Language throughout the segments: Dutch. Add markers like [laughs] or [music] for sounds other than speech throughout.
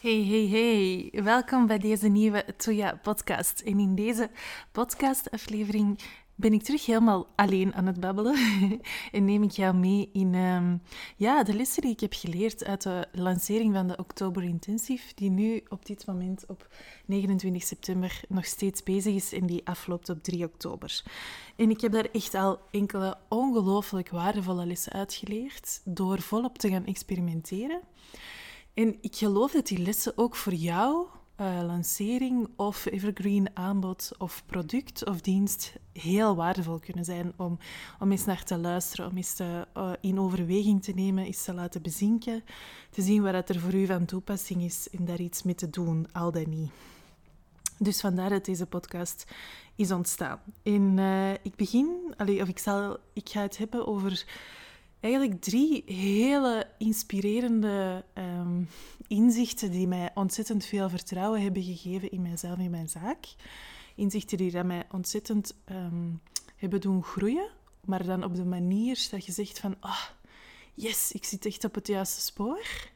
Hey, hey, hey. Welkom bij deze nieuwe Toya podcast. En in deze podcastaflevering ben ik terug helemaal alleen aan het babbelen. [laughs] en neem ik jou mee in ehm, ja, de lessen die ik heb geleerd uit de lancering van de Oktober Intensive, die nu op dit moment op 29 september nog steeds bezig is en die afloopt op 3 oktober. En ik heb daar echt al enkele ongelooflijk waardevolle lessen uitgeleerd door volop te gaan experimenteren. En ik geloof dat die lessen ook voor jou, uh, lancering of evergreen aanbod of product of dienst heel waardevol kunnen zijn om, om eens naar te luisteren, om eens te, uh, in overweging te nemen, eens te laten bezinken, te zien wat er voor u van toepassing is en daar iets mee te doen, al dan niet. Dus vandaar dat deze podcast is ontstaan. En uh, ik begin, of ik, zal, ik ga het hebben over eigenlijk drie hele inspirerende um, inzichten die mij ontzettend veel vertrouwen hebben gegeven in mijzelf in mijn zaak. Inzichten die mij ontzettend um, hebben doen groeien, maar dan op de manier dat je zegt van, ah, yes, ik zit echt op het juiste spoor.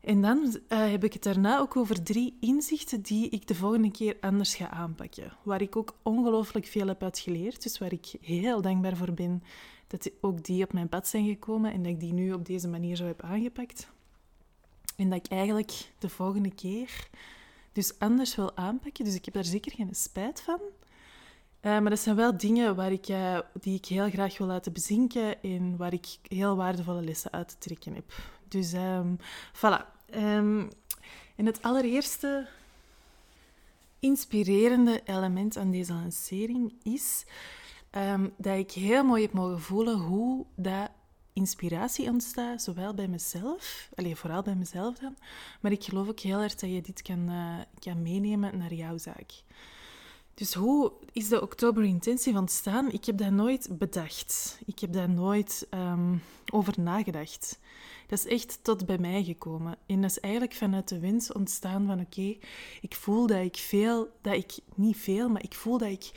En dan uh, heb ik het daarna ook over drie inzichten die ik de volgende keer anders ga aanpakken. Waar ik ook ongelooflijk veel heb uitgeleerd, dus waar ik heel dankbaar voor ben dat ook die op mijn pad zijn gekomen en dat ik die nu op deze manier zo heb aangepakt. En dat ik eigenlijk de volgende keer dus anders wil aanpakken. Dus ik heb daar zeker geen spijt van. Uh, maar dat zijn wel dingen waar ik, uh, die ik heel graag wil laten bezinken en waar ik heel waardevolle lessen uit te trekken heb. Dus um, voilà. Um, en het allereerste inspirerende element aan deze lancering is um, dat ik heel mooi heb mogen voelen hoe dat inspiratie ontstaat, zowel bij mezelf, alleen vooral bij mezelf dan, maar ik geloof ook heel erg dat je dit kan, uh, kan meenemen naar jouw zaak. Dus hoe is de Oktober Intensive ontstaan? Ik heb dat nooit bedacht. Ik heb daar nooit um, over nagedacht. Dat is echt tot bij mij gekomen. En dat is eigenlijk vanuit de wens ontstaan van oké, ik voel dat ik veel, dat ik niet veel, maar ik voel dat ik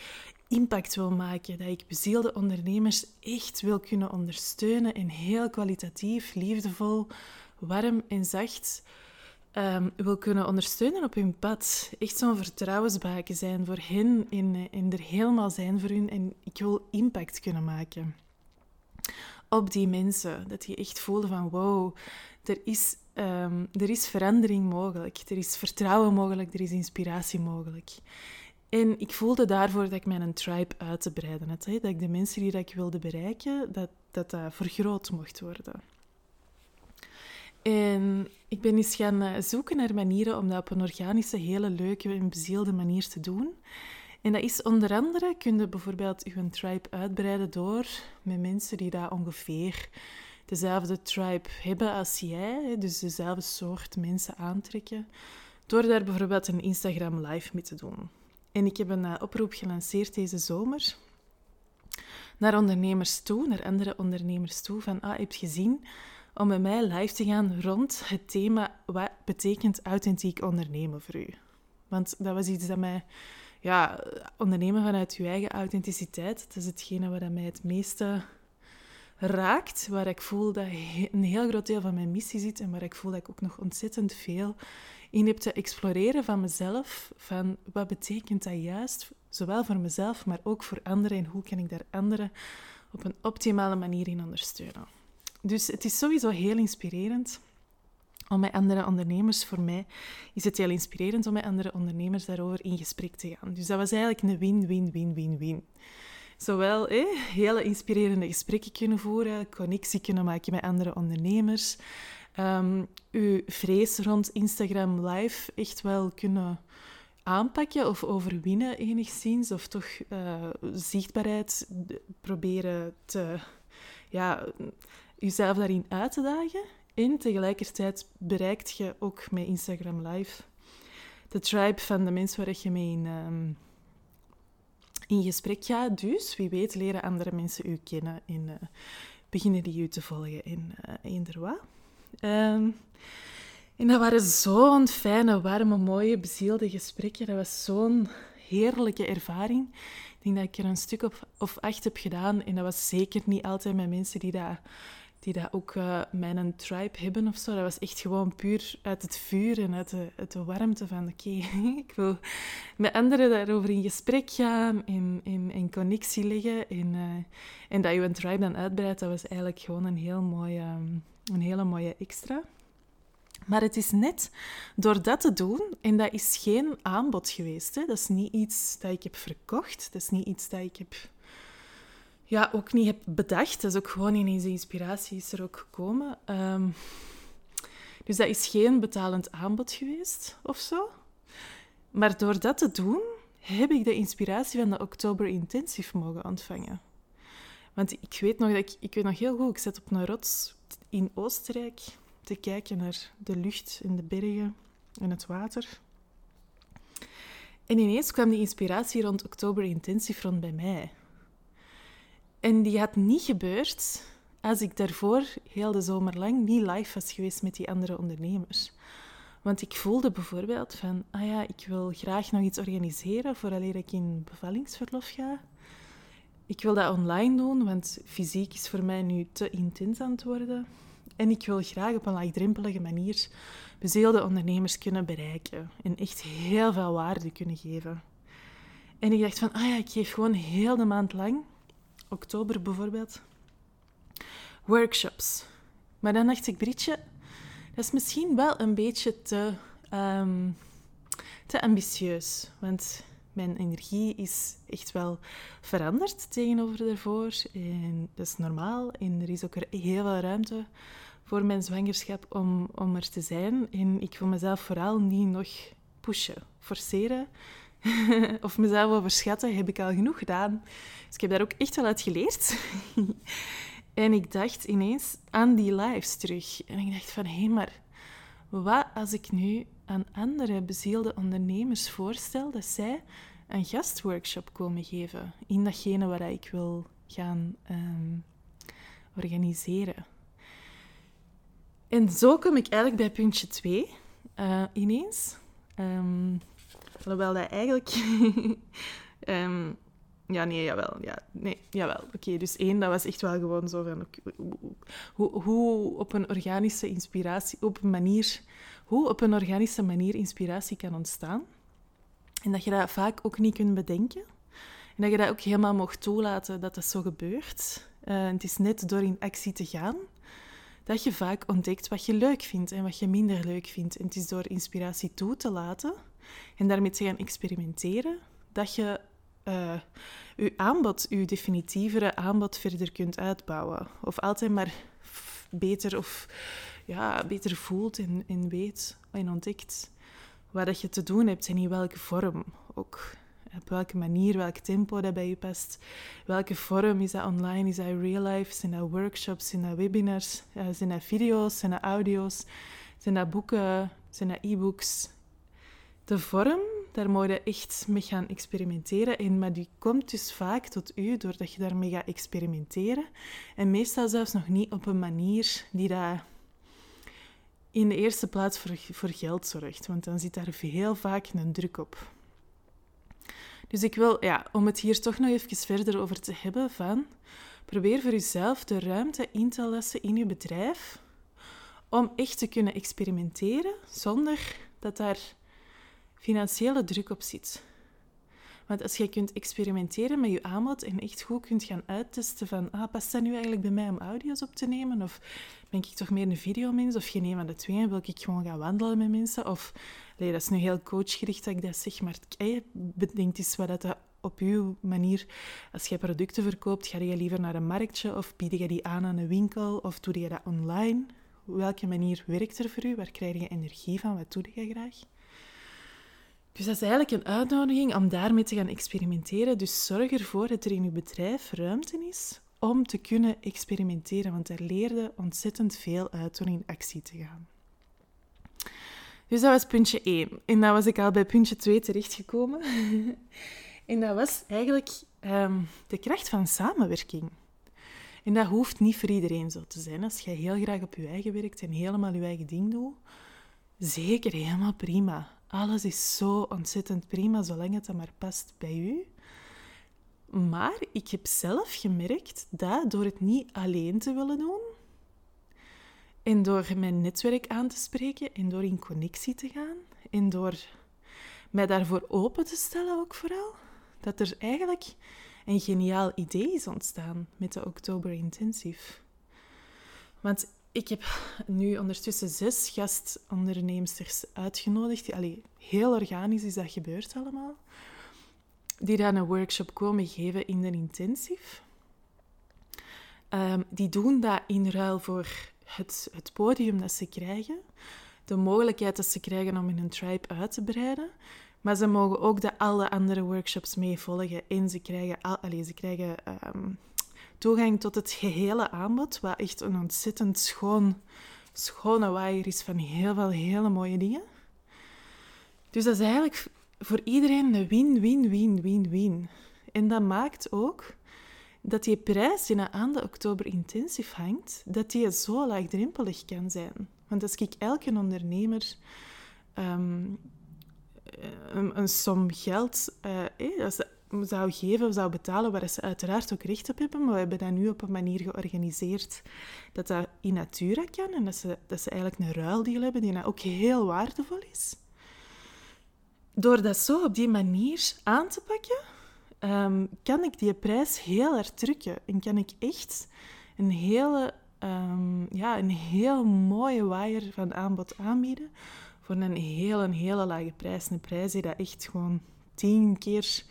impact wil maken, dat ik bezielde ondernemers echt wil kunnen ondersteunen en heel kwalitatief, liefdevol, warm en zacht um, wil kunnen ondersteunen op hun pad. Echt zo'n vertrouwensbaken zijn voor hen en, en er helemaal zijn voor hun. En ik wil impact kunnen maken op die mensen. Dat die echt voelen van wow, er is, um, er is verandering mogelijk. Er is vertrouwen mogelijk, er is inspiratie mogelijk. En ik voelde daarvoor dat ik mijn tribe uit te breiden had. Hè? Dat ik de mensen die ik wilde bereiken, dat dat, dat vergroot mocht worden. En ik ben eens gaan eh, zoeken naar manieren om dat op een organische, hele leuke en bezielde manier te doen. En dat is onder andere, kun je bijvoorbeeld je tribe uitbreiden door met mensen die daar ongeveer dezelfde tribe hebben als jij, dus dezelfde soort mensen aantrekken, door daar bijvoorbeeld een Instagram live mee te doen. En ik heb een uh, oproep gelanceerd deze zomer naar ondernemers toe, naar andere ondernemers toe, van ah, heb je gezien om met mij live te gaan rond het thema wat betekent authentiek ondernemen voor u. Want dat was iets dat mij, ja, ondernemen vanuit uw eigen authenticiteit, dat is hetgene wat mij het meeste raakt, waar ik voel dat een heel groot deel van mijn missie zit en waar ik voel dat ik ook nog ontzettend veel in heb te exploreren van mezelf, van wat betekent dat juist, zowel voor mezelf, maar ook voor anderen en hoe kan ik daar anderen op een optimale manier in ondersteunen. Dus het is sowieso heel inspirerend om met andere ondernemers, voor mij is het heel inspirerend om met andere ondernemers daarover in gesprek te gaan. Dus dat was eigenlijk een win-win-win-win-win. Zowel eh, hele inspirerende gesprekken kunnen voeren, connectie kunnen maken met andere ondernemers, um, uw vrees rond Instagram Live echt wel kunnen aanpakken of overwinnen enigszins, of toch uh, zichtbaarheid proberen te, ja, jezelf daarin uit te dagen. En tegelijkertijd bereikt je ook met Instagram Live de tribe van de mensen waar je mee in, um, in gesprek gaat. Dus wie weet leren andere mensen u kennen en uh, beginnen die u te volgen in uh, eender wat. Um, en dat waren zo'n fijne, warme, mooie, bezielde gesprekken. Dat was zo'n heerlijke ervaring. Ik denk dat ik er een stuk of, of acht heb gedaan. En dat was zeker niet altijd met mensen die, dat, die dat ook uh, mijn tribe hebben of zo. Dat was echt gewoon puur uit het vuur en uit de, de warmte van... Oké, [laughs] ik wil met anderen daarover in gesprek gaan, in, in, in connectie leggen. En, uh, en dat je een tribe dan uitbreidt, dat was eigenlijk gewoon een, heel mooie, um, een hele mooie extra. Maar het is net door dat te doen, en dat is geen aanbod geweest. Hè? Dat is niet iets dat ik heb verkocht. Dat is niet iets dat ik heb, ja, ook niet heb bedacht. Dat is ook gewoon ineens de inspiratie is er ook gekomen. Um, dus dat is geen betalend aanbod geweest of zo. Maar door dat te doen, heb ik de inspiratie van de Oktober Intensive mogen ontvangen. Want ik weet nog dat ik, ik weet nog heel goed, ik zat op een rots in Oostenrijk te kijken naar de lucht en de bergen en het water. En ineens kwam die inspiratie rond Oktober Intensive rond bij mij. En die had niet gebeurd als ik daarvoor heel de zomer lang niet live was geweest met die andere ondernemers. Want ik voelde bijvoorbeeld van, ah ja, ik wil graag nog iets organiseren vooraleer ik in bevallingsverlof ga. Ik wil dat online doen, want fysiek is voor mij nu te intens aan het worden. En ik wil graag op een laagdrempelige manier bezeelde ondernemers kunnen bereiken en echt heel veel waarde kunnen geven. En ik dacht van, ah ja, ik geef gewoon heel de maand lang, oktober bijvoorbeeld, workshops. Maar dan dacht ik, Britje, dat is misschien wel een beetje te, um, te ambitieus. Want mijn energie is echt wel veranderd tegenover daarvoor. En dat is normaal. En er is ook heel veel ruimte voor mijn zwangerschap om, om er te zijn. En ik wil mezelf vooral niet nog pushen, forceren [laughs] of mezelf overschatten, heb ik al genoeg gedaan. Dus ik heb daar ook echt wel uit geleerd. [laughs] en ik dacht ineens aan die lives terug. En ik dacht van, hé, maar wat als ik nu aan andere bezielde ondernemers voorstel dat zij een gastworkshop komen geven in datgene waar ik wil gaan um, organiseren? En zo kom ik eigenlijk bij puntje 2 uh, eh, ineens. Um, alhoewel dat eigenlijk... um, [laughs] ja, nee, jawel. Ja, nee, jawel. Oké, dus één, dat was echt wel gewoon zo van... Hoe, hoe op een organische inspiratie... Op een manier... Hoe op een organische manier inspiratie kan ontstaan. En dat je dat vaak ook niet kunt bedenken. En dat je dat ook helemaal mocht toelaten dat dat zo gebeurt. Uh, het is net door in actie te gaan dat je vaak ontdekt wat je leuk vindt en wat je minder leuk vindt. En het is door inspiratie toe te laten en daarmee te gaan experimenteren, dat je uh, je aanbod, je definitievere aanbod verder kunt uitbouwen. Of altijd maar beter of ja, beter voelt en, en weet en ontdekt wat dat je te doen hebt en in welke vorm ook op welke manier, welk tempo dat bij je past. Welke vorm is dat online? Is dat real life? Zijn dat workshops? Zijn dat webinars? Zijn dat video's? Zijn dat audio's? Zijn dat boeken? Zijn dat e-books? De vorm, daar moet je echt mee gaan experimenteren. En, maar die komt dus vaak tot u doordat je daarmee gaat experimenteren. En meestal zelfs nog niet op een manier die dat in de eerste plaats voor, voor geld zorgt. Want dan zit daar heel vaak een druk op. Dus ik wil, ja, om het hier toch nog even verder over te hebben, van probeer voor jezelf de ruimte in te lassen in je bedrijf om echt te kunnen experimenteren zonder dat daar financiële druk op zit. Want als jij kunt experimenteren met je aanbod en echt goed kunt gaan uittesten van, ah, past dat nu eigenlijk bij mij om audio's op te nemen? Of ben ik toch meer een videomens? Of geen een van de twee en wil ik gewoon gaan wandelen met mensen? Of, nee, dat is nu heel coachgericht dat ik dat zeg, maar hey, bedenk eens wat dat op uw manier, als jij producten verkoopt, ga je liever naar een marktje of bied je die aan aan een winkel of doe je dat online? Welke manier werkt er voor u? Waar krijg je energie van? Wat doe je graag? Dus dat is eigenlijk een uitnodiging om daarmee te gaan experimenteren. Dus zorg ervoor dat er in je bedrijf ruimte is om te kunnen experimenteren, want daar leerde ontzettend veel uit door in actie te gaan. Dus dat was puntje 1. En dan was ik al bij puntje 2 terechtgekomen. [laughs] en dat was eigenlijk um, de kracht van samenwerking. En dat hoeft niet voor iedereen zo te zijn. Als je heel graag op je eigen werkt en helemaal je eigen ding doet, zeker helemaal prima. Alles is zo ontzettend prima, zolang het maar past bij u. Maar ik heb zelf gemerkt dat door het niet alleen te willen doen, En door mijn netwerk aan te spreken en door in connectie te gaan en door mij daarvoor open te stellen ook vooral, dat er eigenlijk een geniaal idee is ontstaan met de Oktober Intensive. Want ik heb nu ondertussen zes gastondernemers uitgenodigd. Allee, heel organisch is dat gebeurd allemaal. Die dan een workshop komen geven in de intensive. Um, die doen dat in ruil voor het, het podium dat ze krijgen. De mogelijkheid dat ze krijgen om in een tribe uit te breiden. Maar ze mogen ook de alle andere workshops meevolgen. En ze krijgen, ze krijgen um, toegang tot het gehele aanbod. Wat echt een ontzettend schoon, schone waaier is van heel veel hele mooie dingen. Dus dat is eigenlijk voor iedereen een win-win-win-win-win. En dat maakt ook dat die prijs die aan de oktober intensief hangt, dat die zo laagdrempelig kan zijn. Want als ik elke ondernemer um, een, een, som geld uh, eh, zou geven, zou betalen, waar ze uiteraard ook recht op hebben, maar we hebben dat nu op een manier georganiseerd dat dat in natura kan en dat ze, dat ze eigenlijk een ruildeal hebben die nou ook heel waardevol is. Door dat zo op die manier aan te pakken, um, kan ik die prijs heel erg drukken. En kan ik echt een hele, um, ja, een heel mooie waaier van aanbod aanbieden voor een hele, hele lage prijs. Een prijs die dat echt gewoon tien keer...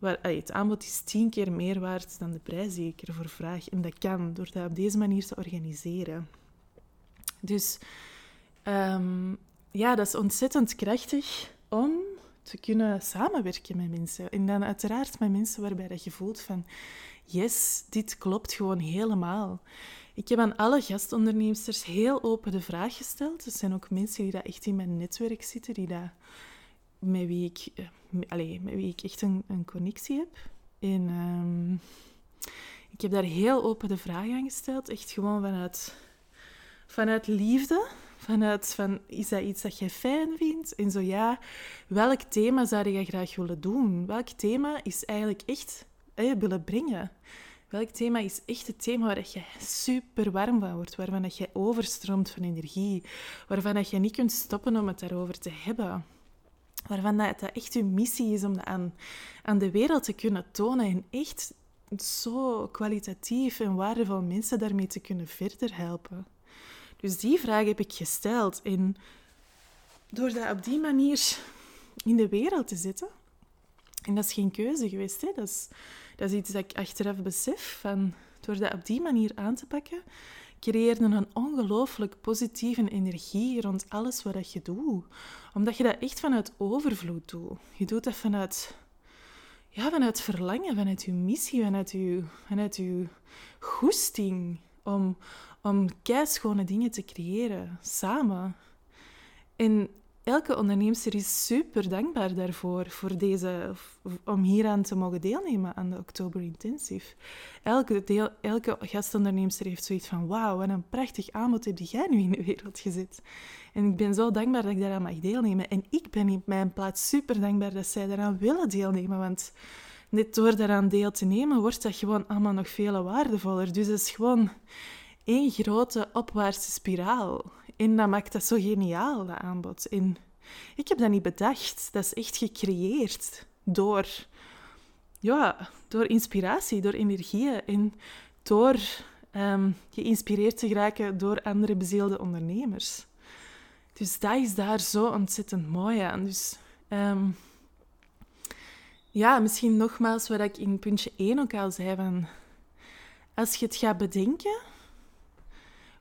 Het aanbod is tien keer meer waard dan de prijs die ik ervoor vraag. En dat kan door dat op deze manier te organiseren. Dus um, ja, dat is ontzettend krachtig om te kunnen samenwerken met mensen. En dan uiteraard met mensen waarbij je voelt van... Yes, dit klopt gewoon helemaal. Ik heb aan alle gastondernemers heel open de vraag gesteld. Er zijn ook mensen die dat echt in mijn netwerk zitten, die dat, met, wie ik, eh, met, wie ik echt een, een connectie heb. En um, ik heb daar heel open de vraag aan gesteld. Echt gewoon vanuit, vanuit liefde. Vanuit van, is dat iets dat jij fijn vindt? En zo ja, welk thema zou je graag willen doen? Welk thema is eigenlijk echt eh, willen brengen? Welk thema is echt het thema waar je super warm van wordt, waarvan dat je overstroomt van energie, waarvan dat je niet kunt stoppen om het daarover te hebben? Waarvan dat, echt je missie is om dat aan, aan de wereld te kunnen tonen en echt zo kwalitatief en waardevol mensen daarmee te kunnen verder helpen. Dus die vraag heb ik gesteld. En door dat op die manier in de wereld te zetten, en dat is geen keuze geweest, hè? Dat, is, dat is iets dat ik achteraf besef. Van, door dat op die manier aan te pakken, creëerde een ongelooflijk positieve energie rond alles wat je doet. Omdat je dat echt vanuit overvloed doet. Je doet dat vanuit, ja, vanuit verlangen, vanuit je missie, vanuit je, vanuit je goesting om, om dingen te creëren, samen. En elke onderneemster is super dankbaar daarvoor, voor deze, om hieraan te mogen deelnemen aan de Oktober Intensive. Elke, deel, elke gastonderneemster heeft zoiets van, wauw, wat een prachtig aanbod heb jij nu in de wereld gezet. En ik ben zo dankbaar dat ik daaraan mag deelnemen. En ik ben in mijn plaats super dankbaar dat zij daaraan willen deelnemen, want net door daaraan deel te nemen, wordt dat gewoon allemaal nog veel waardevoller. Dus het is gewoon één grote opwaartse spiraal. En dat maakt dat zo geniaal, dat aanbod. En ik heb dat niet bedacht. Dat is echt gecreëerd door, ja, door inspiratie, door energie en door um, geïnspireerd te geraken door andere bezielde ondernemers. Dus dat is daar zo ontzettend mooi aan. Dus um, ja, misschien nogmaals wat ik in puntje 1 ook al zei van... Als je het gaat bedenken,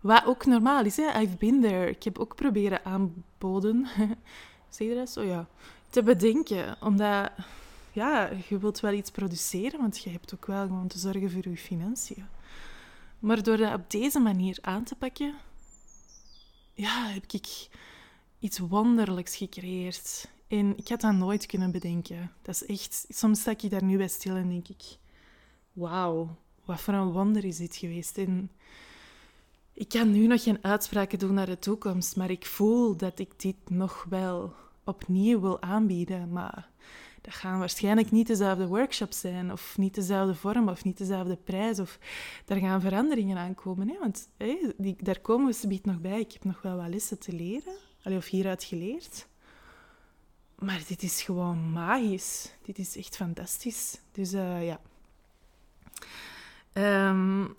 wat ook normaal is, hè? I've been there. Ik heb ook proberen aanboden, [laughs] zeg je dat zo? Ja. Te bedenken. Omdat, ja, je wilt wel iets produceren, want je hebt ook wel gewoon te zorgen voor je financiën. Maar door dat op deze manier aan te pakken, ja, heb ik iets wonderlijks gecreëerd. En ik had dat nooit kunnen bedenken. Dat is echt... Soms sta ik daar nu bij stil en denk ik... Wauw, wat voor een wonder is dit geweest. Ik kan nu nog geen uitspraken doen naar de toekomst, maar ik voel dat ik dit nog wel opnieuw wil aanbieden. Maar dat gaan waarschijnlijk niet dezelfde workshops zijn, of niet dezelfde vorm, of niet dezelfde prijs, of daar gaan veranderingen aan komen. Hè? Want die, daar komen we subiet nog bij. Ik heb nog wel wat lessen te leren, Allee, of hieruit geleerd. Maar dit is gewoon magisch. Dit is echt fantastisch. Dus uh, ja. Um,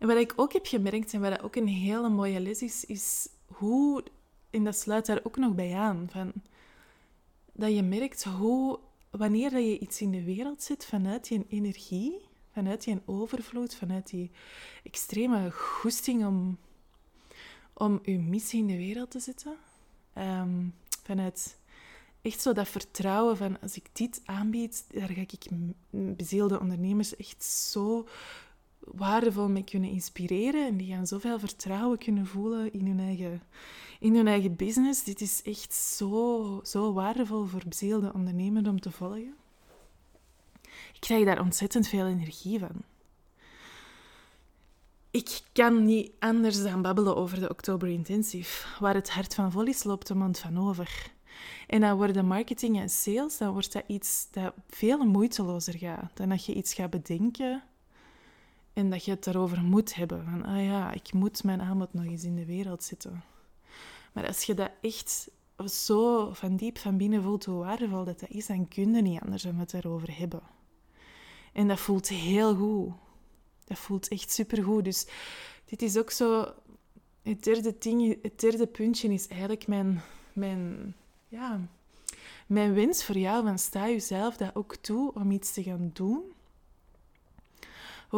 en wat ik ook heb gemerkt, en wat ook een hele mooie les is, is hoe, en dat sluit daar ook nog bij aan, van, dat je merkt hoe, wanneer dat je iets in de wereld zet vanuit je energie, vanuit je overvloed, vanuit die extreme goesting om, om je missie in de wereld te zetten, um, vanuit echt zo dat vertrouwen van als ik dit aanbied, daar ga ik bezielde ondernemers echt zo waardevol mee kunnen inspireren. En die gaan zoveel vertrouwen kunnen voelen in hun eigen, in hun eigen business. Dit is echt zo, zo waardevol voor bezielde ondernemers om te volgen. Ik krijg daar ontzettend veel energie van. Ik kan niet anders dan babbelen over de Oktober Intensive, waar het hart van vol is, loopt de mond van over. En dan worden marketing en sales, dan wordt dat iets dat veel moeitelozer gaat dan dat je iets gaat bedenken en dat je het daarover moet hebben. Van, ah ja, ik moet mijn aanbod nog eens in de wereld zetten. Maar als je dat echt zo van diep van binnen voelt hoe waardevol dat, dat is, dan kun je niet anders dan het daarover hebben. En dat voelt heel goed. Dat voelt echt supergoed. Dus dit is ook zo... Het derde, ding, het derde puntje is eigenlijk mijn, mijn, ja, mijn wens voor jou. Van sta jezelf dat ook toe om iets te gaan doen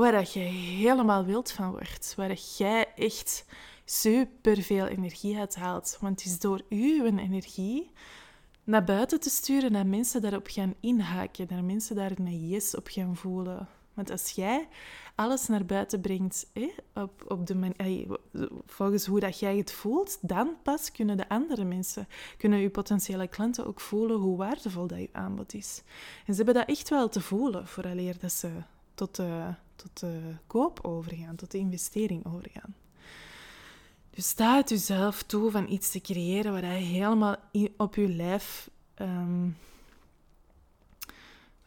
waar dat je helemaal wild van wordt. Waar jij echt superveel energie uit haalt. Want het is door uw energie naar buiten te sturen dat mensen daarop gaan inhaken. Dat mensen daar een yes op gaan voelen. Want als jij alles naar buiten brengt op, op de volgens hoe dat jij het voelt, dan pas kunnen de andere mensen, kunnen je potentiële klanten ook voelen hoe waardevol dat je aanbod is. En ze hebben dat echt wel te voelen, vooraleer dat ze tot de, tot de koop overgaan, tot de investering overgaan. Dus sta het jezelf toe van iets te creëren waar hij helemaal op je lijf, um,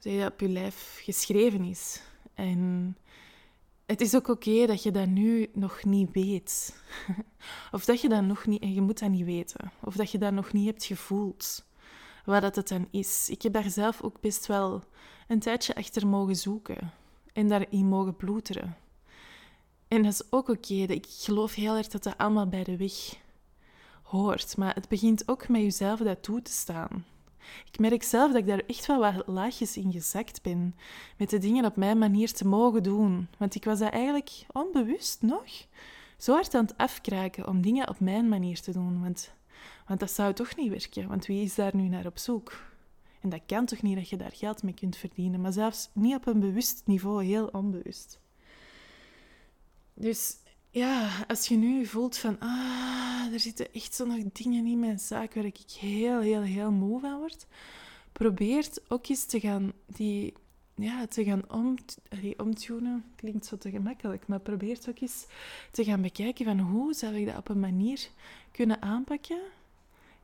op je lijf geschreven is. En het is ook oké dat je dat nu nog niet weet. [laughs] of dat je dat nog niet, en je moet dat niet weten. Of dat je dat nog niet hebt gevoeld. Wat dat het dan is. Ik heb daar zelf ook best wel een tijdje achter mogen zoeken en daarin mogen ploeteren. En dat is ook oké. Ik geloof heel erg dat dat allemaal bij de weg hoort. Maar het begint ook met jezelf dat toe te staan. Ik merk zelf dat ik daar echt wel wat laagjes in gezakt ben. Met de dingen op mijn manier te mogen doen. Want ik was dat eigenlijk onbewust nog zo hard aan het afkraken om dingen op mijn manier te doen. Want, want dat zou toch niet werken. Want wie is daar nu naar op zoek? En dat kan toch niet dat je daar geld mee kunt verdienen, maar zelfs niet op een bewust niveau, heel onbewust. Dus ja, als je nu voelt van, ah, er zitten echt zo nog dingen in mijn zaak waar ik heel, heel, heel moe van word, probeer ook eens te gaan die, ja, te gaan om, omtunen. Klinkt zo te gemakkelijk, maar probeer ook eens te gaan bekijken van hoe zou ik dat op een manier kunnen aanpakken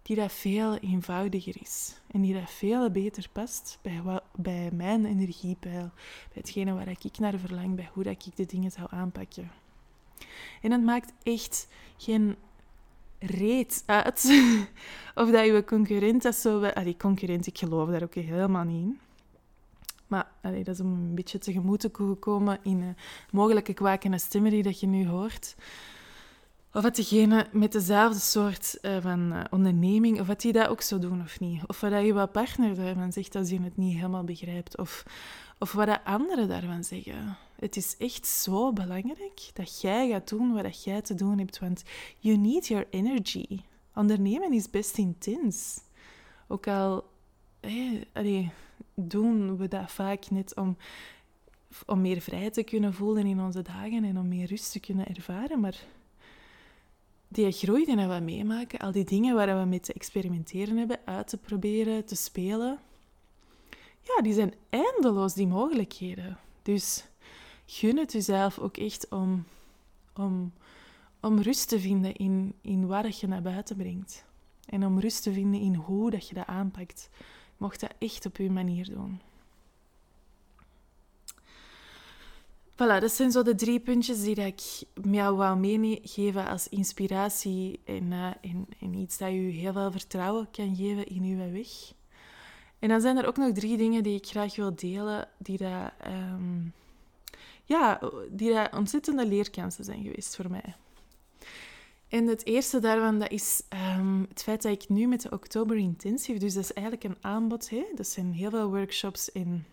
die dat veel eenvoudiger is. En die dat veel beter past bij, bij mijn energiepeil, bij hetgene waar ik naar verlang, bij hoe dat ik de dingen zou aanpakken. En het maakt echt geen reet uit [laughs] of dat je concurrent dat zo... Allee, concurrent, ik geloof daar ook helemaal niet in. Maar dat is om een beetje tegemoet te komen in een mogelijke kwakende stemmen die dat je nu hoort. Of dat degene met dezelfde soort uh, van uh, onderneming, of dat die dat ook zo doen of niet. Of wat je wat partner daarvan zegt als je het niet helemaal begrijpt. Of, of wat de anderen daarvan zeggen. Het is echt zo belangrijk dat jij gaat doen wat jij te doen hebt. Want you need your energy. Ondernemen is best intens. Ook al doen we dat vaak net om, om meer vrij te kunnen voelen in onze dagen en om meer rust te kunnen ervaren. Maar die groei die we meemaken, al die dingen waar we mee te experimenteren hebben, uit te proberen, te spelen, ja, die zijn eindeloos, die mogelijkheden. Dus gun het jezelf ook echt om, om, om rust te vinden in, in wat je naar buiten brengt. En om rust te vinden in hoe dat je dat aanpakt. Mocht dat echt op uw manier doen. Voilà, dat zijn zo de drie puntjes die ik jou wou meegeven als inspiratie en, en, iets dat je heel veel vertrouwen kan geven in uw weg. En dan zijn er ook nog drie dingen die ik graag wil delen, die dat, ehm, ja, die dat ontzettende leerkansen zijn geweest voor mij. En het eerste daarvan dat is ehm, het feit dat ik nu met de Oktober Intensive, dus dat is eigenlijk een aanbod, hè? dat zijn heel veel workshops in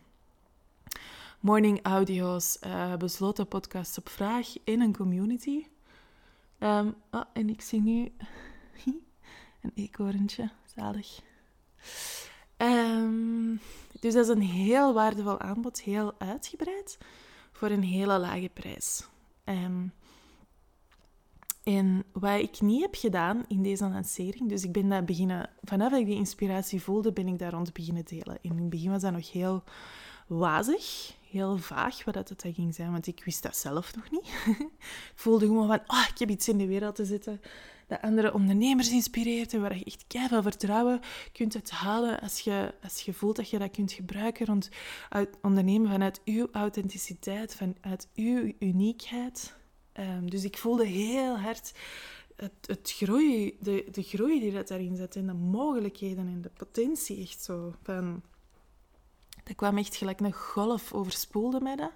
morning audio's, uh, besloten podcasts op vraag in een community. Oh, en ik zie nu [laughs] een eekhoorntje, zalig. Um, dus dat is een heel waardevol aanbod, heel uitgebreid, voor een hele lage prijs. Um, en wat ik niet heb gedaan in deze lancering, dus ik ben daar beginnen, vanaf dat ik die inspiratie voelde, ben ik daar rond beginnen delen. In het begin was dat nog heel wazig, heel vaag wat dat, dat ging zijn, want ik wist dat zelf nog niet. [laughs] ik voelde gewoon van, oh, ik heb iets in de wereld te zetten dat andere ondernemers inspireert en waar je echt keihard vertrouwen kunt uithalen als je, als je voelt dat je dat kunt gebruiken rond uit, ondernemen vanuit uw authenticiteit, vanuit uw uniekheid. Ehm, dus ik voelde heel hard het, het groei, de, de groei die dat daarin zit en de mogelijkheden en de potentie echt zo van dat kwam echt gelijk een golf overspoelde mij dat.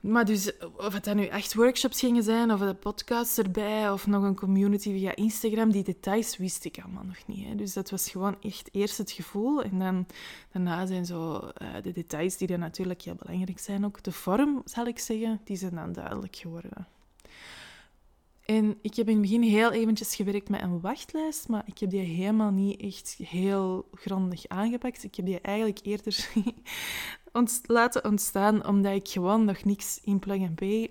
Maar dus, of het nu echt workshops gingen zijn, of de podcasts erbij, of nog een community via Instagram, die details wist ik allemaal nog niet. Hè. Dus dat was gewoon echt eerst het gevoel. En dan daarna zijn zo uh, de details die dan natuurlijk heel belangrijk zijn. Ook de vorm, zal ik zeggen, die zijn dan duidelijk geworden. En ik heb in het begin heel eventjes gewerkt met een wachtlijst, maar ik heb die helemaal niet echt heel grondig aangepakt. Ik heb die eigenlijk eerder [laughs] laten ontstaan omdat ik gewoon nog niks in Plug Pay,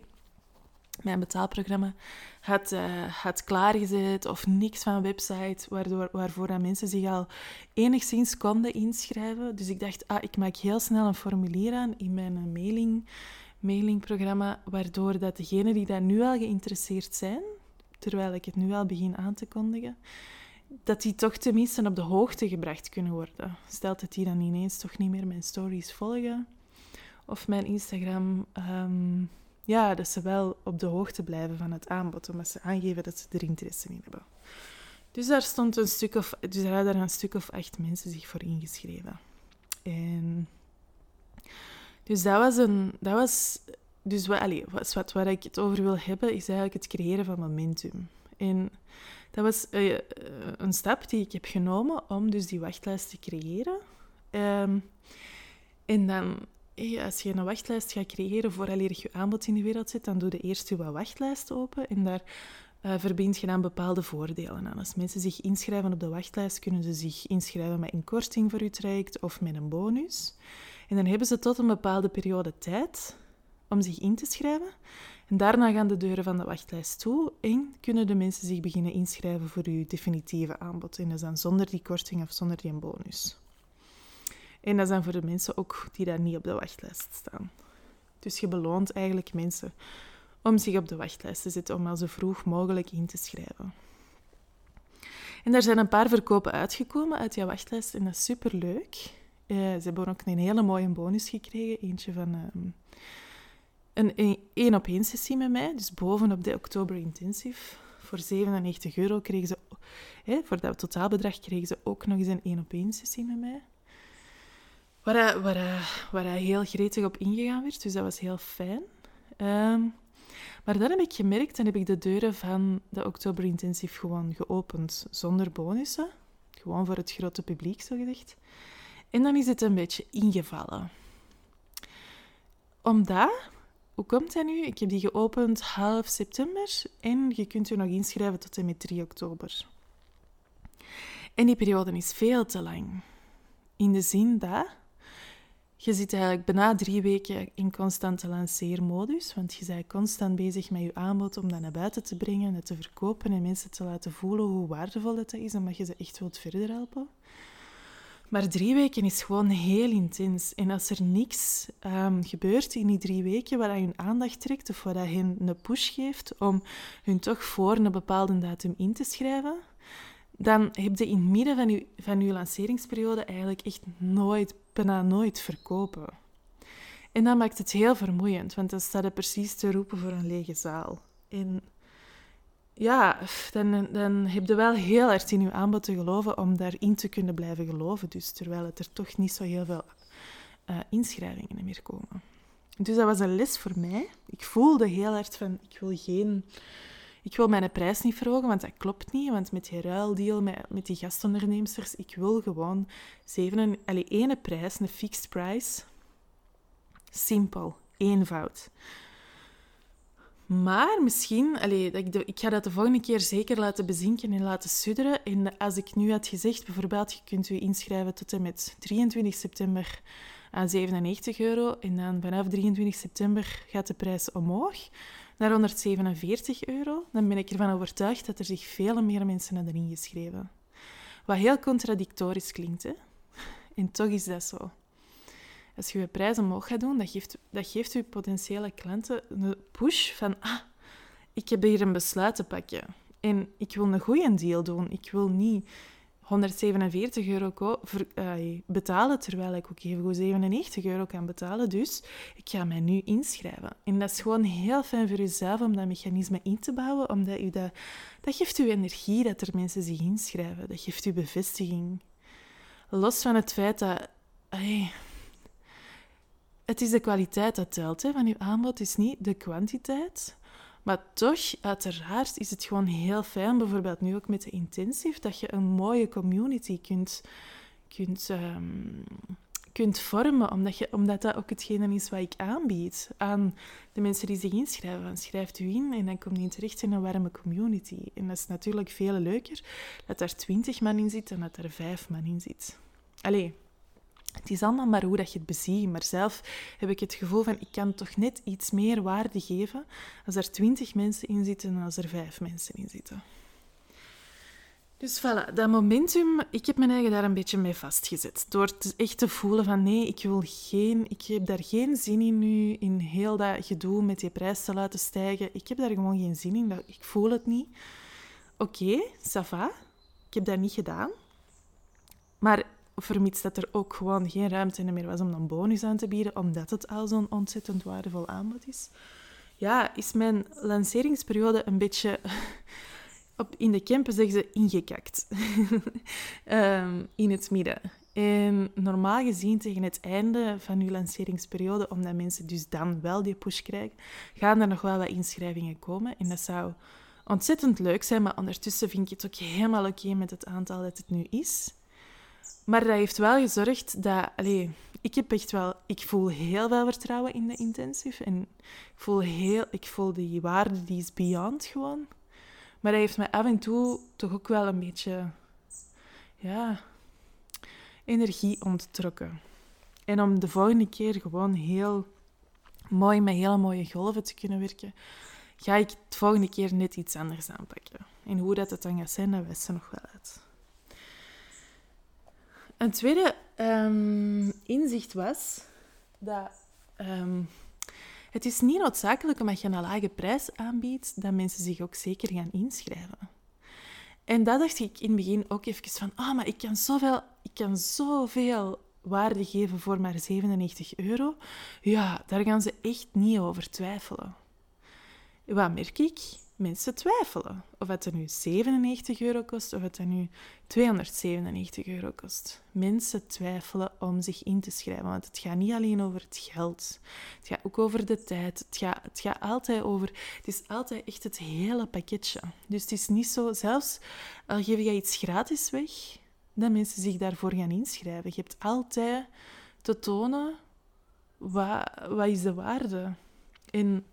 mijn betaalprogramma, had, uh, had klaargezet of niks van een website waardoor, waarvoor mensen zich al enigszins konden inschrijven. Dus ik dacht, ah, ik maak heel snel een formulier aan in mijn mailing mailingprogramma, waardoor dat degenen die daar nu al geïnteresseerd zijn, terwijl ik het nu al begin aan te kondigen, dat die toch tenminste op de hoogte gebracht kunnen worden. Stelt dat die dan ineens toch niet meer mijn stories volgen of mijn Instagram, um, ja, dat ze wel op de hoogte blijven van het aanbod, omdat ze aangeven dat ze er interesse in hebben. Dus daar stond een stuk of, dus daar hadden een stuk of acht mensen zich voor ingeschreven. En dus dat was een... Dat was, dus wat, allez, wat, waar ik het over wil hebben, is eigenlijk het creëren van momentum. En dat was uh, een stap die ik heb genomen om dus die wachtlijst te creëren. Um, en dan, hey, als je een wachtlijst gaat creëren vooraleer je aanbod in de wereld zet, dan doe je eerst je wachtlijst open en daar uh, verbind je dan bepaalde voordelen aan. Als mensen zich inschrijven op de wachtlijst, kunnen ze zich inschrijven met een korting voor uw traject of met een bonus. En dan hebben ze tot een bepaalde periode tijd om zich in te schrijven. En daarna gaan de deuren van de wachtlijst toe en kunnen de mensen zich beginnen inschrijven voor uw definitieve aanbod. En dat is dan zonder die korting of zonder die bonus. En dat is dan voor de mensen ook die daar niet op de wachtlijst staan. Dus je beloont eigenlijk mensen om zich op de wachtlijst te zetten, om al zo vroeg mogelijk in te schrijven. En daar zijn een paar verkopen uitgekomen uit jouw wachtlijst en dat is superleuk. Uh, ze hebben ook een hele mooie bonus gekregen. Eentje van um, een één op één sessie met mij. Dus bovenop de Oktober Intensive. Voor 97 euro kregen ze, hè, voor dat totaalbedrag kregen ze ook nog eens een één op één sessie met mij. Waar hij, waar, hij, hij heel gretig op ingegaan werd. Dus dat was heel fijn. Um, maar dan heb ik gemerkt, en heb ik de deuren van de Oktober Intensive gewoon geopend zonder bonussen. Gewoon voor het grote publiek, zo gezegd. En dan is het een beetje ingevallen. Omdat, hoe komt dat nu? Ik heb die geopend half september en je kunt je nog inschrijven tot en met 3 oktober. En die periode is veel te lang. In de zin dat je zit eigenlijk bijna drie weken in constante lanceermodus, want je bent constant bezig met je aanbod om dat naar buiten te brengen, het te verkopen en mensen te laten voelen hoe waardevol het is, omdat je ze echt wilt verder helpen. Maar drie weken is gewoon heel intens. En als er niks um, gebeurt in die drie weken waar hun aandacht trekt of waar hen een push geeft om hun toch voor een bepaalde datum in te schrijven, dan heb je in het midden van je, van je lanceringsperiode eigenlijk echt nooit, bijna nooit verkopen. En dat maakt het heel vermoeiend, want dan staat je precies te roepen voor een lege zaal. En ja, dan, dan heb je wel heel erg in je aanbod te geloven om daarin te kunnen blijven geloven. Dus terwijl het er toch niet zo heel veel uh, inschrijvingen meer komen. Dus dat was een les voor mij. Ik voelde heel erg van, ik wil geen... Ik wil mijn prijs niet verhogen, want dat klopt niet. Want met die ruildeal, met, met die gastondernemers, ik wil gewoon zeven, allez, ene prijs, een fixed price. Simpel, eenvoud. Maar misschien, ik, ik ga dat de volgende keer zeker laten bezinken en laten sudderen. En als ik nu had gezegd, bijvoorbeeld, je kunt u inschrijven tot en met 23 september aan 97 euro. En dan vanaf 23 september gaat de prijs omhoog naar 147 euro. Dan ben ik ervan overtuigd dat er zich veel meer mensen hebben ingeschreven. Wat heel contradictorisch klinkt, hè? En toch is dat zo. Als je je prijs omhoog gaat doen, dat geeft, dat geeft je potentiële klanten een push van... Ah, ik heb hier een besluit te pakken. En ik wil een goede deal doen. Ik wil niet 147 euro betalen, terwijl ik ook even 97 euro kan betalen. Dus ik ga mij nu inschrijven. En dat is gewoon heel fijn voor jezelf om dat mechanisme in te bouwen, omdat u dat, dat geeft u energie dat er mensen zich inschrijven. Dat geeft u bevestiging. Los van het feit dat... het is de kwaliteit dat telt hè, van uw aanbod, is niet de kwantiteit. Maar toch, uiteraard, is het gewoon heel fijn, bijvoorbeeld nu ook met de intensive, dat je een mooie community kunt, kunt, ehm, kunt vormen, omdat, je, omdat dat ook hetgene is wat ik aanbied aan de mensen die zich inschrijven. schrijft u in en dan komt je terecht in een warme community. En dat is natuurlijk veel leuker dat er twintig man in zit dan dat er vijf man in zit. Allee, het is allemaal maar hoe dat je het beziet. Maar zelf heb ik het gevoel van, ik kan toch net iets meer waarde geven als er twintig mensen in zitten dan als er vijf mensen in zitten. Dus voilà, dat momentum, ik heb mijn eigen daar een beetje mee vastgezet. Door echt te voelen van nee, ik, wil geen, ik heb daar geen zin in nu, in heel dat gedoe met die prijs te laten stijgen. Ik heb daar gewoon geen zin in, ik voel het niet. Oké, okay, ça va. Ik heb dat niet gedaan. Maar vermits dat er ook gewoon geen ruimte meer was om een bonus aan te bieden, omdat het al zo'n ontzettend waardevol aanbod is, ja, is mijn lanceringsperiode een beetje... [laughs] Op, in de campen zeggen ze ingekakt. um, [laughs] in het midden. En normaal gezien tegen het einde van uw lanceringsperiode, omdat mensen dus dan wel die push krijgen, gaan er nog wel wat inschrijvingen komen. En dat zou ontzettend leuk zijn, maar ondertussen vind ik het ook helemaal oké met het aantal dat het nu is. Maar dat heeft wel gezorgd dat... Allez, ik heb echt wel... Ik voel heel veel vertrouwen in de intensive. En ik voel, heel, ik voel die waarde, die is beyond gewoon. Maar dat heeft mij af en toe toch ook wel een beetje... Ja... Energie onttrokken. En om de volgende keer gewoon heel mooi met hele mooie golven te kunnen werken, ga ik de volgende keer net iets anders aanpakken. En hoe dat het dan gaat zijn, dat wijst ze nog wel uit. Een tweede ehm, inzicht was dat um, het is niet noodzakelijk omdat je een lage prijs aanbiedt, dat mensen zich ook zeker gaan inschrijven. En dat dacht ik in het begin ook even van, ah, maar ik kan zoveel, ik kan zoveel waarde geven voor maar 97 euro. Ja, daar gaan ze echt niet over twijfelen. Wat merk ik? Mensen twijfelen. Of het nu 97 euro kost of het nu 297 euro kost. Mensen twijfelen om zich in te schrijven, want het gaat niet alleen over het geld. Het gaat ook over de tijd. Het gaat, het gaat altijd over... Het is altijd echt het hele pakketje. Dus het is niet zo... Zelfs al geef je iets gratis weg, dat mensen zich daarvoor gaan inschrijven. Je hebt altijd te tonen wat, wat is de waarde. En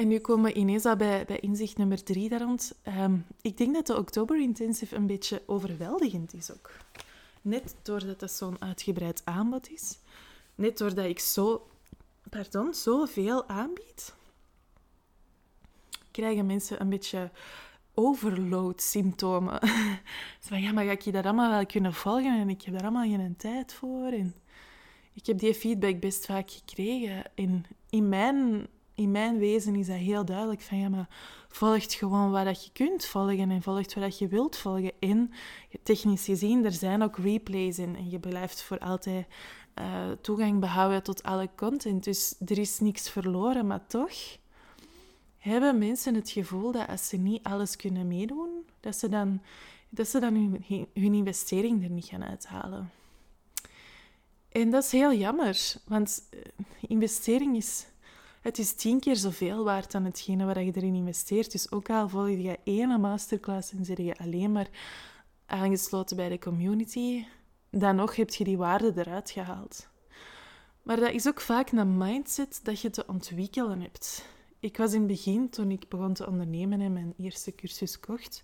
en nu komen we bij, bij inzicht nummer drie daar rond. Ehm, ik denk dat de Oktober Intensive een beetje overweldigend is ook. Net doordat het zo'n uitgebreid aanbod is. Net doordat ik zo, pardon, zoveel aanbied, krijgen mensen een beetje overload-symptomen. [laughs] van, ja, maar ga ik je dat allemaal wel kunnen volgen? En ik heb daar allemaal geen tijd voor. En ik heb die feedback best vaak gekregen. En in mijn in mijn wezen is dat heel duidelijk van ja, maar volgt gewoon wat dat je kunt volgen en volgt wat dat je wilt volgen. En technisch gezien, er zijn ook replays in en je blijft voor altijd uh, toegang behouden tot alle content. Dus er is niks verloren, maar toch hebben mensen het gevoel dat als ze niet alles kunnen meedoen, dat ze dan, dat ze dan hun, hun investering er niet gaan uithalen. En dat is heel jammer, want eh, investering is, het is tien keer zoveel waard dan hetgene wat je erin investeert. Dus ook al volg je één masterclass en zit je alleen maar aangesloten bij de community, dan nog heb je die waarde eruit gehaald. Maar dat is ook vaak een mindset dat je te ontwikkelen hebt. Ik was in het begin, toen ik begon te ondernemen en mijn eerste cursus kocht,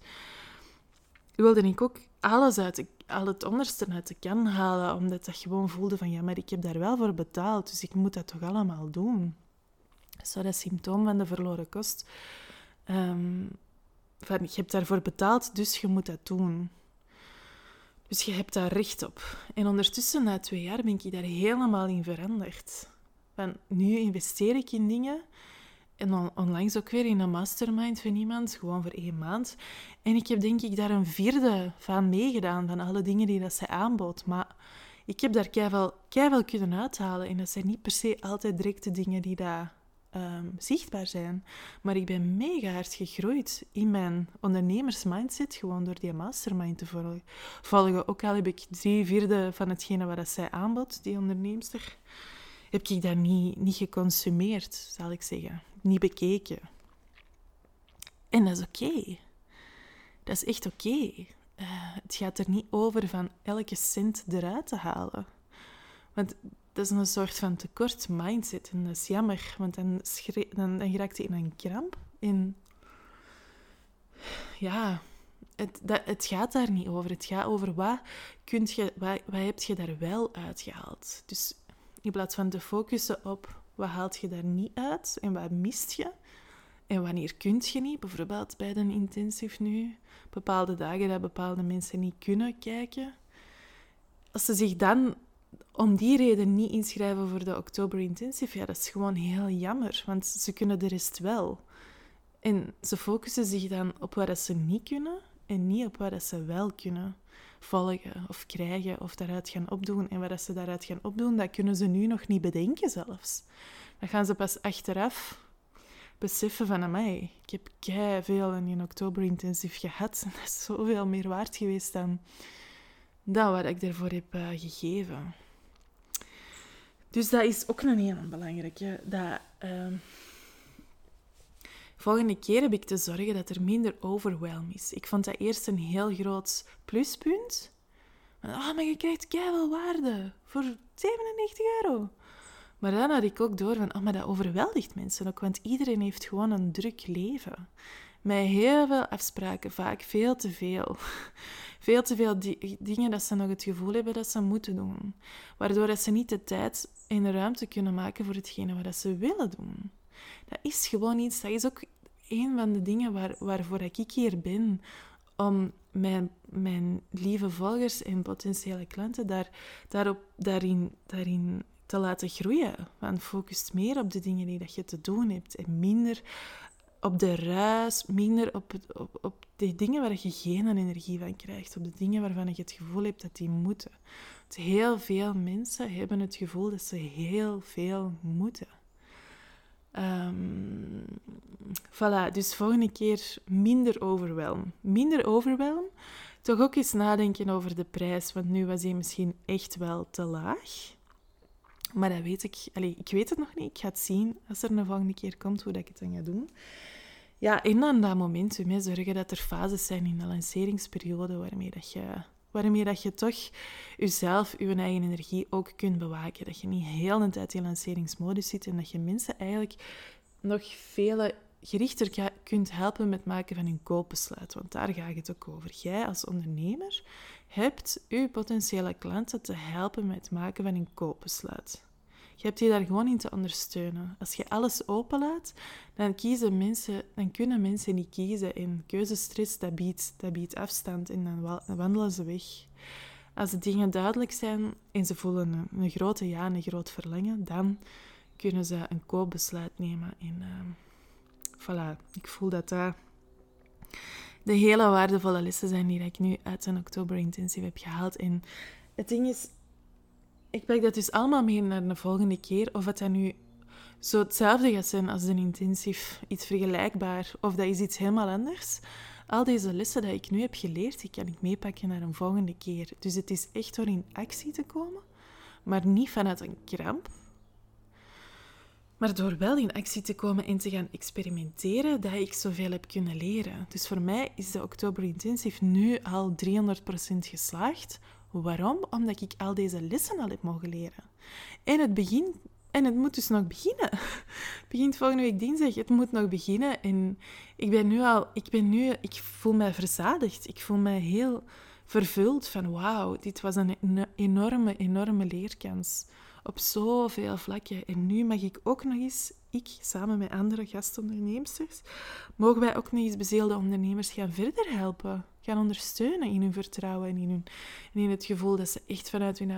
wilde ik ook alles uit al het onderste uit de kan halen, omdat dat gewoon voelde van ja, maar ik heb daar wel voor betaald, dus ik moet dat toch allemaal doen. Zo dat symptoom van de verloren kost. Um, van, je hebt daarvoor betaald, dus je moet dat doen. Dus je hebt daar recht op. En ondertussen, na twee jaar, ben ik daar helemaal in veranderd. Van, nu investeer ik in dingen. En on onlangs ook weer in een mastermind van iemand, gewoon voor één maand. En ik heb denk ik daar een vierde van meegedaan, van alle dingen die dat zij aanbood. Maar ik heb daar keihard kunnen uithalen. En dat zijn niet per se altijd directe dingen die daar um, zichtbaar zijn. Maar ik ben mega hard gegroeid in mijn ondernemersmindset, gewoon door die mastermind te volgen. Ook al heb ik drie vierde van hetgene wat zij aanbod, die onderneemster, heb ik dat niet, niet geconsumeerd, zal ik zeggen. Niet bekeken. En dat is oké. Dat is echt oké. Uh, het gaat er niet over van elke cent eruit te halen. Want dat is een soort van tekort mindset. En dat is jammer, want dan, dan, dan hij in een kramp. In... Ja, het, dat, het gaat daar niet over. Het gaat over wat, kunt je, wat, wat heb je daar wel uitgehaald. Dus in plaats van te focussen op wat haalt je daar niet uit en wat mist je en wanneer kunt je niet. Bijvoorbeeld bij een intensive nu, bepaalde dagen dat bepaalde mensen niet kunnen kijken. Als ze zich dan om die reden niet inschrijven voor de Oktober Intensive, ja, dat is gewoon heel jammer, want ze kunnen de rest wel. En ze focussen zich dan op wat ze niet kunnen en niet op wat ze wel kunnen volgen of krijgen of daaruit gaan opdoen. En wat ze daaruit gaan opdoen, dat kunnen ze nu nog niet bedenken zelfs. Dan gaan ze pas achteraf beseffen van, mij. ik heb kei veel in Oktober Intensive gehad. En [laughs] dat is zoveel meer waard geweest dan, dan wat ik ervoor heb uh, gegeven. Dus dat is ook een hele belangrijke. Dat, uh, volgende keer heb ik te zorgen dat er minder overwhelm is. Ik vond dat eerst een heel groot pluspunt. Oh, maar je krijgt keihard waarde voor 97 euro. Maar dan had ik ook door van, oh, maar dat overweldigt mensen ook, want iedereen heeft gewoon een druk leven. Met heel veel afspraken, vaak veel te veel. [laughs] Veel te veel dingen dat ze nog het gevoel hebben dat ze moeten doen. Waardoor dat ze niet de tijd en de ruimte kunnen maken voor hetgene wat ze willen doen. Dat is gewoon iets, dat is ook een van de dingen waar, waarvoor ik hier ben. Om mijn, mijn lieve volgers en potentiële klanten daar, daarop, daarin, daarin te laten groeien. Want focus meer op de dingen die dat je te doen hebt en minder op de ruis, minder op, op, op de dingen waar je geen energie van krijgt, op de dingen waarvan je het gevoel hebt dat die moeten. Want heel veel mensen hebben het gevoel dat ze heel veel moeten. Um, voilà, dus volgende keer minder overwelm. Minder overwelm. Toch ook eens nadenken over de prijs, want nu was hij misschien echt wel te laag. Maar dat weet ik. Allee, ik weet het nog niet. Ik ga het zien als er een volgende keer komt hoe dat ik het dan ga doen. Ja, en dan dat moment mee zorgen dat er fases zijn in de lanceringsperiode waarmee dat je, waarmee dat je toch jezelf, je eigen energie ook kunt bewaken. Dat je niet heel de tijd in lanceringsmodus zit en dat je mensen eigenlijk nog veel gerichter kunt helpen met maken van hun koopbesluit. Want daar gaat het ook over. Jij als ondernemer hebt je potentiële klanten te helpen met het maken van een koopbesluit. Je hebt je daar gewoon in te ondersteunen. Als je alles openlaat, dan, kiezen mensen, dan kunnen mensen niet kiezen. En keuzestress, dat biedt, dat biedt afstand en dan wandelen ze weg. Als de dingen duidelijk zijn en ze voelen een, grote ja en een groot verlangen, dan kunnen ze een koopbesluit nemen. En uh, voilà, ik voel dat dat de hele waardevolle lessen zijn die ik nu uit een oktober intensief heb gehaald. En het ding is, ik pak dat dus allemaal mee naar de volgende keer. Of het dan nu zo hetzelfde gaat zijn als een intensief, iets vergelijkbaar, of dat is iets helemaal anders. Al deze lessen die ik nu heb geleerd, die kan ik meepakken naar een volgende keer. Dus het is echt door in actie te komen, maar niet vanuit een kramp. Maar door wel in actie te komen en te gaan experimenteren, dat ik zoveel heb kunnen leren. Dus voor mij is de Oktober Intensive nu al 300% geslaagd. Waarom? Omdat ik al deze lessen al heb mogen leren. En het begin en het moet dus nog beginnen. Het begint volgende week dinsdag. Het moet nog beginnen. En ik ben nu al... Ik ben nu... Ik voel mij verzadigd. Ik voel mij heel vervuld van... Wauw, dit was een enorme, enorme leerkans. Op zoveel vlakken. En nu mag ik ook nog eens... Ik, samen met andere gastondernemers... Mogen wij ook nog eens bezeelde ondernemers gaan verder helpen. Gaan ondersteunen in hun vertrouwen en in, hun, en in het gevoel dat ze echt vanuit hun